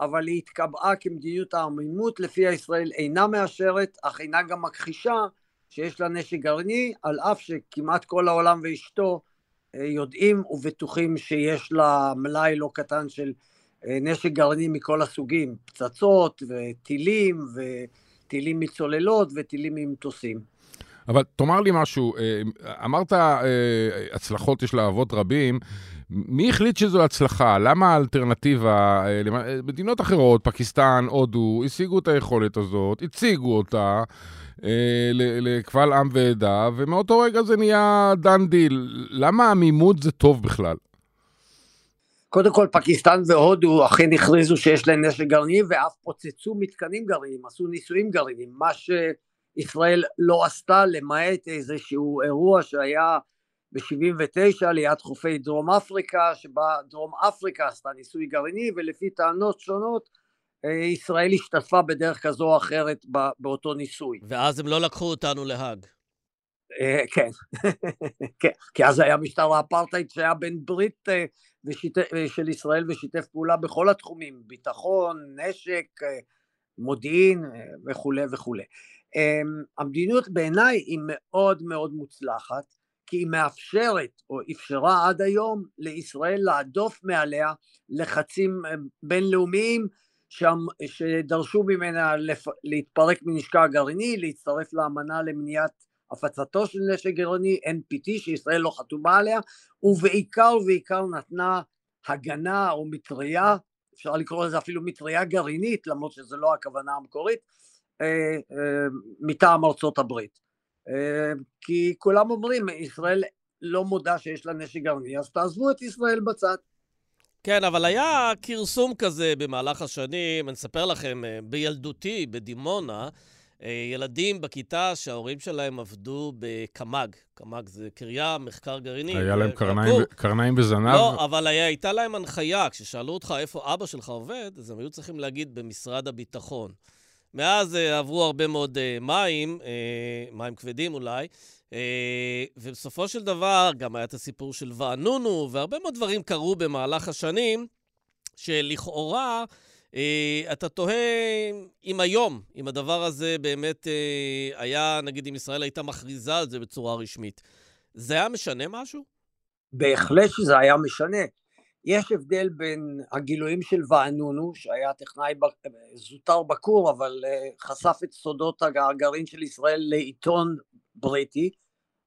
אבל היא התקבעה כמדיניות העמימות לפיה ישראל אינה מאשרת, אך אינה גם מכחישה שיש לה נשק גרעיני, על אף שכמעט כל העולם ואשתו אה, יודעים ובטוחים שיש לה מלאי לא קטן של אה, נשק גרעיני מכל הסוגים, פצצות וטילים ו... טילים מצוללות וטילים ממטוסים. אבל תאמר לי משהו, אה, אמרת הצלחות יש לאבות רבים, מי החליט שזו הצלחה? למה האלטרנטיבה, אה, מדינות אחרות, פקיסטן, הודו, השיגו את היכולת הזאת, הציגו אותה לקבל עם ועדה, ומאותו רגע זה נהיה דן דיל. למה עמימות זה טוב בכלל? קודם כל פקיסטן והודו אכן הכריזו שיש להם נשק גרעיני ואף פוצצו מתקנים גרעיניים, עשו ניסויים גרעיניים, מה שישראל לא עשתה למעט איזשהו אירוע שהיה ב-79 ליד חופי דרום אפריקה, שבה דרום אפריקה עשתה ניסוי גרעיני ולפי טענות שונות אה, ישראל השתתפה בדרך כזו או אחרת באותו ניסוי. ואז הם לא לקחו אותנו להאג. אה, כן, כן, כי אז היה משטר האפרטהייד שהיה בין ברית אה, של ישראל ושיתף פעולה בכל התחומים, ביטחון, נשק, מודיעין וכולי וכולי. המדיניות בעיניי היא מאוד מאוד מוצלחת, כי היא מאפשרת, או אפשרה עד היום, לישראל להדוף מעליה לחצים בינלאומיים שדרשו ממנה להתפרק מנשקה הגרעיני, להצטרף לאמנה למניעת הפצתו של נשק גרעיני, NPT, שישראל לא חתומה עליה, ובעיקר ובעיקר נתנה הגנה או מטריה, אפשר לקרוא לזה אפילו מטריה גרעינית, למרות שזו לא הכוונה המקורית, מטעם ארצות הברית. כי כולם אומרים, ישראל לא מודה שיש לה נשק גרעיני, אז תעזבו את ישראל בצד. כן, אבל היה כרסום כזה במהלך השנים, אני אספר לכם, בילדותי, בדימונה, אה, ילדים בכיתה שההורים שלהם עבדו בקמ"ג. קמ"ג זה קריה, מחקר גרעיני. היה להם קרניים, קרניים בזנב? לא, אבל היה, הייתה להם הנחיה. כששאלו אותך איפה אבא שלך עובד, אז הם היו צריכים להגיד במשרד הביטחון. מאז uh, עברו הרבה מאוד uh, מים, uh, מים כבדים אולי, uh, ובסופו של דבר גם היה את הסיפור של וענונו, והרבה מאוד דברים קרו במהלך השנים, שלכאורה... Uh, אתה תוהה אם היום, אם הדבר הזה באמת uh, היה, נגיד אם ישראל הייתה מכריזה על זה בצורה רשמית, זה היה משנה משהו? בהחלט שזה היה משנה. יש הבדל בין הגילויים של וענונו, שהיה טכנאי זוטר בכור, אבל uh, חשף את סודות הגרעין של ישראל לעיתון בריטי,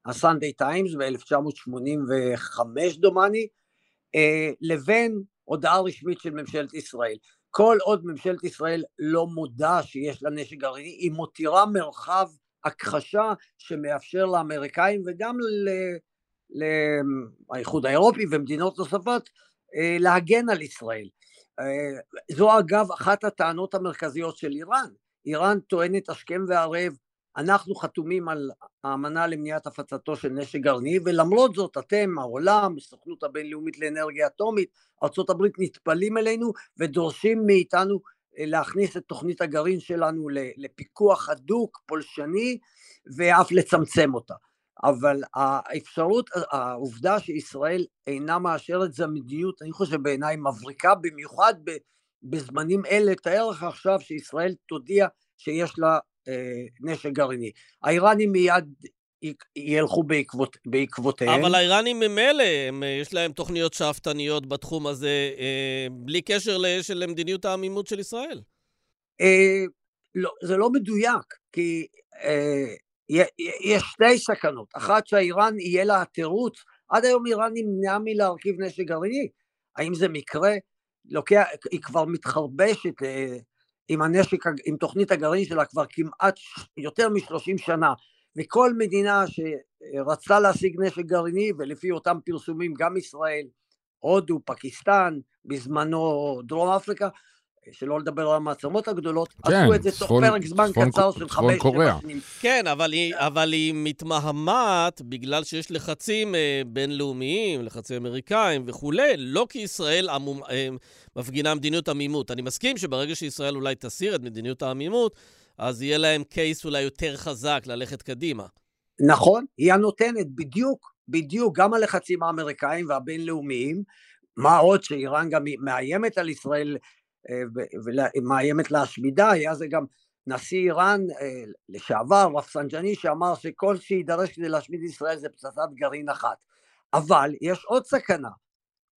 הסנדיי טיימס ב-1985 דומני, uh, לבין הודעה רשמית של ממשלת ישראל. כל עוד ממשלת ישראל לא מודה שיש לה נשק גרעיני, היא מותירה מרחב הכחשה שמאפשר לאמריקאים וגם לאיחוד האירופי ומדינות נוספות אה, להגן על ישראל. אה, זו אגב אחת הטענות המרכזיות של איראן. איראן טוענת השכם והערב אנחנו חתומים על האמנה למניעת הפצתו של נשק גרעיני ולמרות זאת אתם, העולם, הסוכנות הבינלאומית לאנרגיה אטומית, ארה"ב נטפלים אלינו ודורשים מאיתנו אה, להכניס את תוכנית הגרעין שלנו לפיקוח הדוק, פולשני ואף לצמצם אותה. אבל האפשרות, העובדה שישראל אינה מאשרת זה מדיניות, אני חושב בעיניי מבריקה במיוחד בזמנים אלה, תאר לך עכשיו שישראל תודיע שיש לה אה, נשק גרעיני. האיראנים מיד ילכו בעקבות, בעקבותיהם. אבל האיראנים ממילא, יש להם תוכניות שאפתניות בתחום הזה, אה, בלי קשר למדיניות העמימות של ישראל. אה, לא, זה לא מדויק, כי אה, יש שתי סכנות. אחת שהאיראן יהיה לה התירוץ, עד היום איראן נמנעה מלהרכיב נשק גרעיני. האם זה מקרה? לוקח, היא כבר מתחרבשת, אה, עם הנשק, עם תוכנית הגרעין שלה כבר כמעט יותר משלושים שנה, וכל מדינה שרצתה להשיג נשק גרעיני, ולפי אותם פרסומים גם ישראל, הודו, פקיסטן, בזמנו דרום אפריקה, שלא לדבר על המעצמות הגדולות, כן, עשו את זה תוך פרק זמן צפון, קצר של חמש, שבע שנים. כן, אבל היא, אבל היא מתמהמת בגלל שיש לחצים אה, בינלאומיים, לחצים אמריקאים וכולי, לא כי ישראל המום, אה, מפגינה מדיניות עמימות. אני מסכים שברגע שישראל אולי תסיר את מדיניות העמימות, אז יהיה להם קייס אולי יותר חזק ללכת קדימה. נכון, היא הנותנת, בדיוק, בדיוק, גם הלחצים האמריקאים והבינלאומיים, מה עוד שאיראן גם מאיימת על ישראל ומאיימת להשמידה, היה זה גם נשיא איראן אה, לשעבר, רפסנג'ני, שאמר שכל שיידרש כדי להשמיד ישראל זה פצצת גרעין אחת. אבל יש עוד סכנה,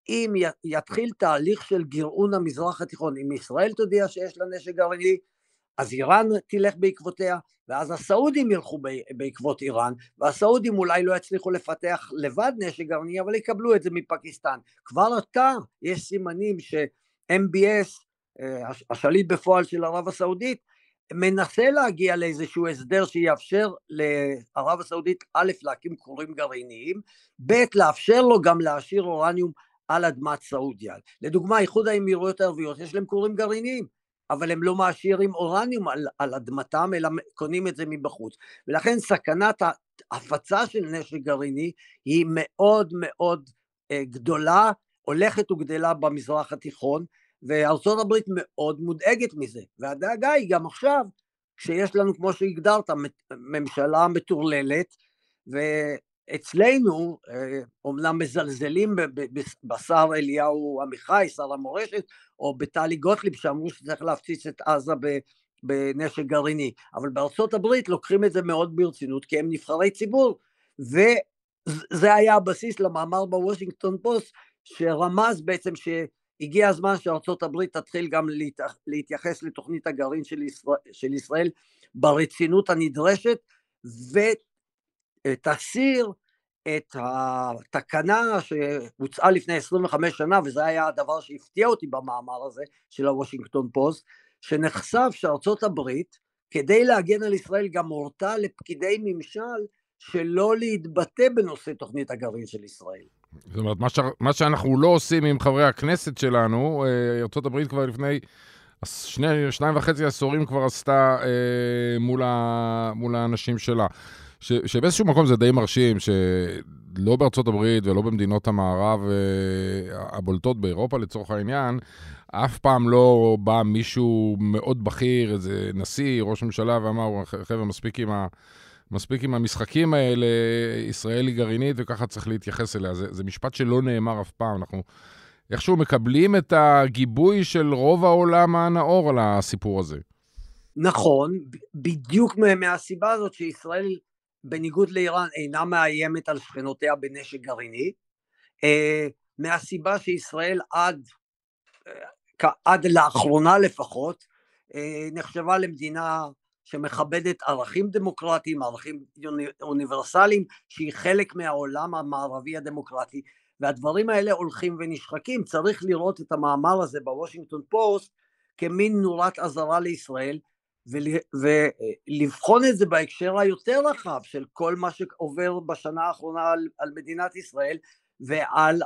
אם יתחיל תהליך של גרעון המזרח התיכון, אם ישראל תודיע שיש לה נשק גרעיני, אז איראן תלך בעקבותיה, ואז הסעודים ילכו בעקבות איראן, והסעודים אולי לא יצליחו לפתח לבד נשק גרעיני, אבל יקבלו את זה מפקיסטן. כבר עתה יש סימנים ש-MBS, אה, השליט בפועל של ערב הסעודית, מנסה להגיע לאיזשהו הסדר שיאפשר לערב הסעודית א' להקים כורים גרעיניים, ב' לאפשר לו גם להשאיר אורניום על אדמת סעודיה. לדוגמה, איחוד האמירויות הערביות יש להם כורים גרעיניים, אבל הם לא מעשירים אורניום על, על אדמתם, אלא קונים את זה מבחוץ. ולכן סכנת ההפצה של נשק גרעיני היא מאוד מאוד אה, גדולה, הולכת וגדלה במזרח התיכון, וארצות הברית מאוד מודאגת מזה. והדאגה היא גם עכשיו, כשיש לנו, כמו שהגדרת, ממשלה מטורללת, אצלנו אומנם אה, מזלזלים בשר אליהו עמיחי, שר המורשת, או בטלי גוטליב שאמרו שצריך להפציץ את עזה בנשק גרעיני, אבל בארצות הברית לוקחים את זה מאוד ברצינות כי הם נבחרי ציבור, וזה היה הבסיס למאמר בוושינגטון פוסט שרמז בעצם שהגיע הזמן שארצות הברית תתחיל גם להתייחס לתוכנית הגרעין של ישראל, של ישראל ברצינות הנדרשת, ו... תסיר את התקנה שהוצעה לפני 25 שנה, וזה היה הדבר שהפתיע אותי במאמר הזה של הוושינגטון פוסט, שנחשף שארצות הברית כדי להגן על ישראל גם הורתה לפקידי ממשל שלא להתבטא בנושא תוכנית הגרעין של ישראל. זאת אומרת, מה, ש... מה שאנחנו לא עושים עם חברי הכנסת שלנו, אה, ארה"ב כבר לפני שני, שניים וחצי עשורים כבר עשתה אה, מול, ה... מול האנשים שלה. ש... שבאיזשהו מקום זה די מרשים, שלא בארצות הברית ולא במדינות המערב אה, הבולטות באירופה לצורך העניין, אף פעם לא בא מישהו מאוד בכיר, איזה נשיא, ראש ממשלה, ואמר, חבר'ה, מספיק עם ה... מספיק עם המשחקים האלה, ישראל היא גרעינית וככה צריך להתייחס אליה. זה, זה משפט שלא נאמר אף פעם. אנחנו איכשהו מקבלים את הגיבוי של רוב העולם הנאור על הסיפור הזה. נכון, בדיוק מהסיבה הזאת שישראל, בניגוד לאיראן, אינה מאיימת על שכנותיה בנשק גרעיני. אה, מהסיבה שישראל עד, אה, עד לאחרונה לפחות, אה, נחשבה למדינה שמכבדת ערכים דמוקרטיים, ערכים אוניברסליים, שהיא חלק מהעולם המערבי הדמוקרטי, והדברים האלה הולכים ונשחקים. צריך לראות את המאמר הזה בוושינגטון פוסט כמין נורת אזהרה לישראל, ולבחון את זה בהקשר היותר רחב של כל מה שעובר בשנה האחרונה על, על מדינת ישראל, ועל,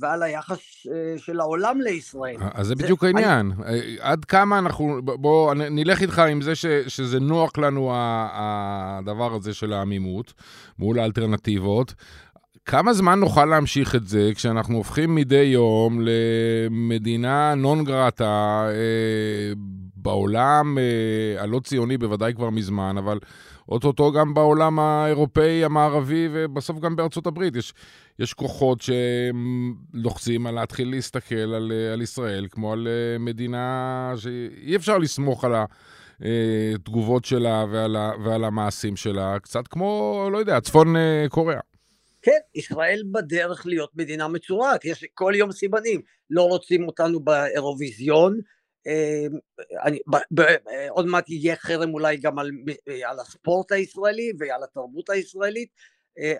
ועל היחס אה, של העולם לישראל. אז זה בדיוק זה, העניין. אני... עד כמה אנחנו, בוא נלך איתך עם זה ש, שזה נוח לנו הדבר הזה של העמימות מול האלטרנטיבות. כמה זמן נוכל להמשיך את זה כשאנחנו הופכים מדי יום למדינה נון גרטה אה, בעולם אה, הלא ציוני בוודאי כבר מזמן, אבל אוטוטו גם בעולם האירופאי המערבי ובסוף גם בארצות הברית. יש, יש כוחות שלוחצים על להתחיל להסתכל על, על ישראל כמו על אה, מדינה שאי אפשר לסמוך על התגובות שלה ועל, ועל המעשים שלה, קצת כמו, לא יודע, צפון אה, קוריאה. כן, ישראל בדרך להיות מדינה מצורעת, יש כל יום סימנים, לא רוצים אותנו באירוויזיון, אני, ב, ב, עוד מעט יהיה חרם אולי גם על, על הספורט הישראלי ועל התרבות הישראלית, אה,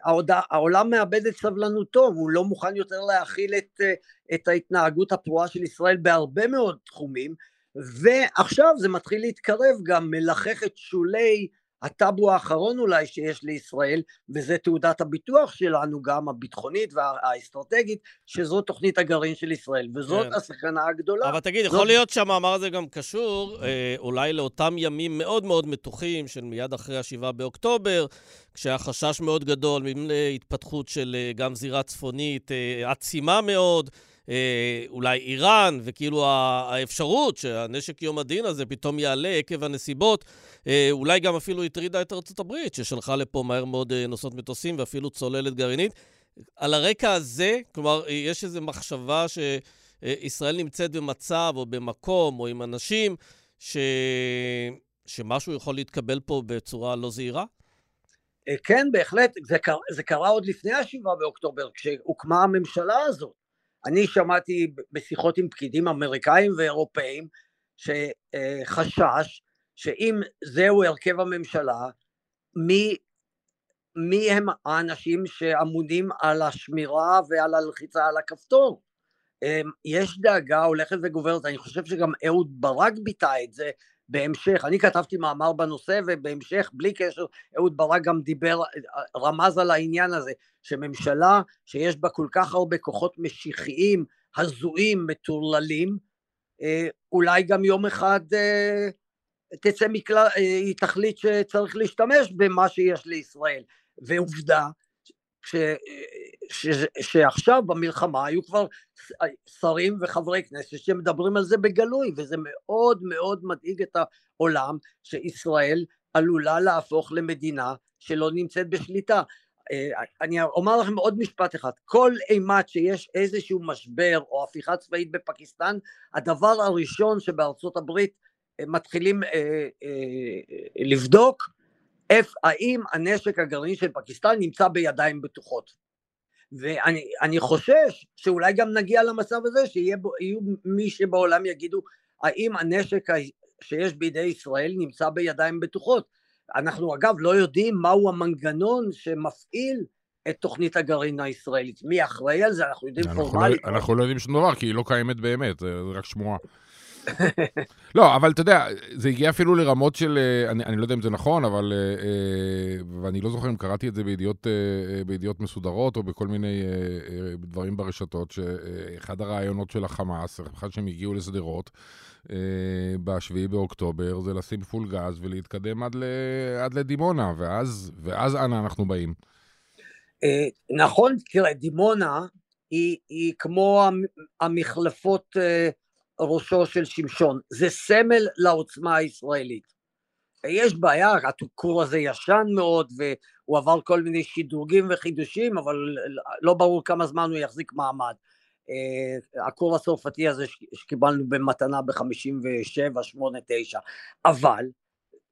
העולם מאבד את סבלנותו, הוא לא מוכן יותר להכיל את, אה, את ההתנהגות הפרועה של ישראל בהרבה מאוד תחומים, ועכשיו זה מתחיל להתקרב גם מלחכת שולי הטאבו האחרון אולי שיש לישראל, וזה תעודת הביטוח שלנו גם, הביטחונית והאסטרטגית, שזו תוכנית הגרעין של ישראל, וזאת כן. הסכנה הגדולה. אבל תגיד, זאת... יכול להיות שהמאמר הזה גם קשור אה, אולי לאותם ימים מאוד מאוד מתוחים של מיד אחרי ה-7 באוקטובר, כשהיה חשש מאוד גדול מהתפתחות של אה, גם זירה צפונית אה, עצימה מאוד. אה, אולי איראן, וכאילו האפשרות שהנשק יום הדין הזה פתאום יעלה עקב הנסיבות, אה, אולי גם אפילו הטרידה את ארצות הברית, ששלחה לפה מהר מאוד אה, נוסעות מטוסים ואפילו צוללת גרעינית. על הרקע הזה, כלומר, יש איזו מחשבה שישראל נמצאת במצב או במקום או עם אנשים ש... שמשהו יכול להתקבל פה בצורה לא זהירה? כן, בהחלט, זה קרה, זה קרה עוד לפני השבעה באוקטובר, כשהוקמה הממשלה הזאת. אני שמעתי בשיחות עם פקידים אמריקאים ואירופאים שחשש שאם זהו הרכב הממשלה, מי, מי הם האנשים שאמונים על השמירה ועל הלחיצה על הכפתור? אמ, יש דאגה הולכת וגוברת, אני חושב שגם אהוד ברק ביטא את זה בהמשך, אני כתבתי מאמר בנושא ובהמשך בלי קשר אהוד ברק גם דיבר, רמז על העניין הזה שממשלה שיש בה כל כך הרבה כוחות משיחיים, הזויים, מטורללים, אה, אולי גם יום אחד אה, תצא מכלל, אה, היא תחליט שצריך להשתמש במה שיש לישראל. ועובדה ש, ש, שעכשיו במלחמה היו כבר שרים וחברי כנסת שמדברים על זה בגלוי וזה מאוד מאוד מדאיג את העולם שישראל עלולה להפוך למדינה שלא נמצאת בשליטה. אה, אני אומר לכם עוד משפט אחד, כל אימת שיש איזשהו משבר או הפיכה צבאית בפקיסטן, הדבר הראשון שבארצות הברית אה, מתחילים אה, לבדוק האם הנשק הגרעיני של פקיסטן נמצא בידיים בטוחות. ואני חושש שאולי גם נגיע למצב הזה שיהיו מי שבעולם יגידו האם הנשק שיש בידי ישראל נמצא בידיים בטוחות. אנחנו אגב לא יודעים מהו המנגנון שמפעיל את תוכנית הגרעין הישראלית. מי אחראי על זה? אנחנו יודעים פורמלית. לא, אנחנו לא יודעים שום דבר כי היא לא קיימת באמת, זה רק שמועה. לא, אבל אתה יודע, זה הגיע אפילו לרמות של, אה, אני, אני לא יודע אם זה נכון, אבל, אה, אה, ואני לא זוכר אם קראתי את זה בידיעות, בידיעות מסודרות או בכל מיני דברים ברשתות, שאחד הרעיונות של החמאס, אחד שהם הגיעו לשדרות, ב-7 באוקטובר, זה לשים פול גז ולהתקדם עד, ל, עד לדימונה, ואז, ואז אנה אנחנו באים. נכון, תראה, דימונה היא, היא כמו המחלפות ראשו של שמשון, זה סמל לעוצמה הישראלית. יש בעיה, הכור הזה ישן מאוד והוא עבר כל מיני שדרוגים וחידושים, אבל לא ברור כמה זמן הוא יחזיק מעמד. אה, הכור הצרפתי הזה שקיבלנו במתנה ב-57, 8, 9, אבל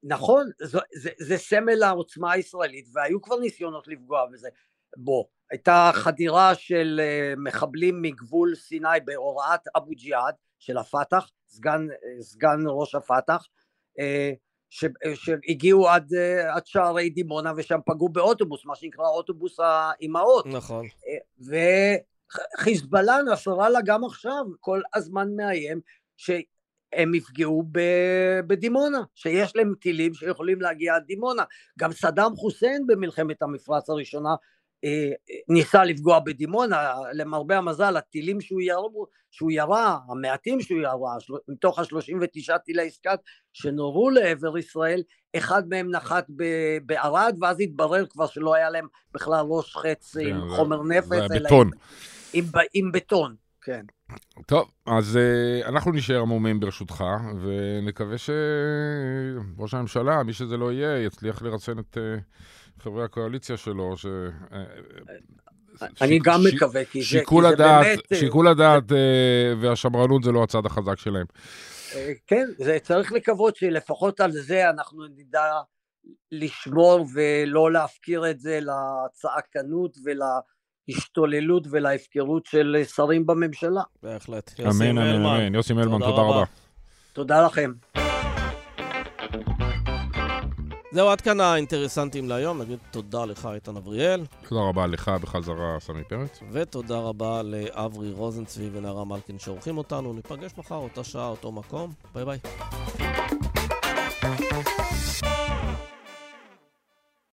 נכון, זה, זה, זה סמל לעוצמה הישראלית והיו כבר ניסיונות לפגוע בזה. בוא, הייתה חדירה של אה, מחבלים מגבול סיני בהוראת אבו ג'יהאד של הפת"ח, סגן, סגן ראש הפת"ח, אה, ש, שהגיעו עד, אה, עד שערי דימונה ושם פגעו באוטובוס, מה שנקרא אוטובוס האימהות. נכון. וחיזבאללה, נסראללה גם עכשיו כל הזמן מאיים שהם יפגעו בדימונה, שיש להם טילים שיכולים להגיע עד דימונה. גם סדאם חוסיין במלחמת המפרץ הראשונה אה, ניסה לפגוע בדימונה, למרבה המזל הטילים שהוא ירה, שהוא ירה המעטים שהוא ירה, מתוך השלושים ותשעה טילי סקאט שנורו לעבר ישראל, אחד מהם נחת בערד ואז התברר כבר שלא היה להם בכלל ראש חץ כן, עם זה, חומר נפץ, אלא בטון. עם, עם, עם בטון, כן. טוב, אז uh, אנחנו נשאר עמומים ברשותך, ונקווה שראש הממשלה, מי שזה לא יהיה, יצליח לרסן את... Uh, חברי הקואליציה שלו, ש... אני ש... גם ש... מקווה, כי זה, כי זה הדעת, באמת... שיקול הדעת אה, והשמרנות זה לא הצד החזק שלהם. אה, כן, זה צריך לקוות שלפחות על זה אנחנו נדע לשמור ולא להפקיר את זה לצעקנות ולהשתוללות ולהפקרות של שרים בממשלה. בהחלט. אמן, אמן, אמן. יוסי מלמן, תודה רבה. תודה לכם. זהו, עד כאן האינטרסנטים להיום. נגיד תודה לך, איתן אבריאל. תודה רבה לך בחזרה, סמי פרץ. ותודה רבה לאברי רוזנצבי ונערה מלכין שעורכים אותנו. ניפגש מחר, אותה שעה, אותו מקום. ביי ביי.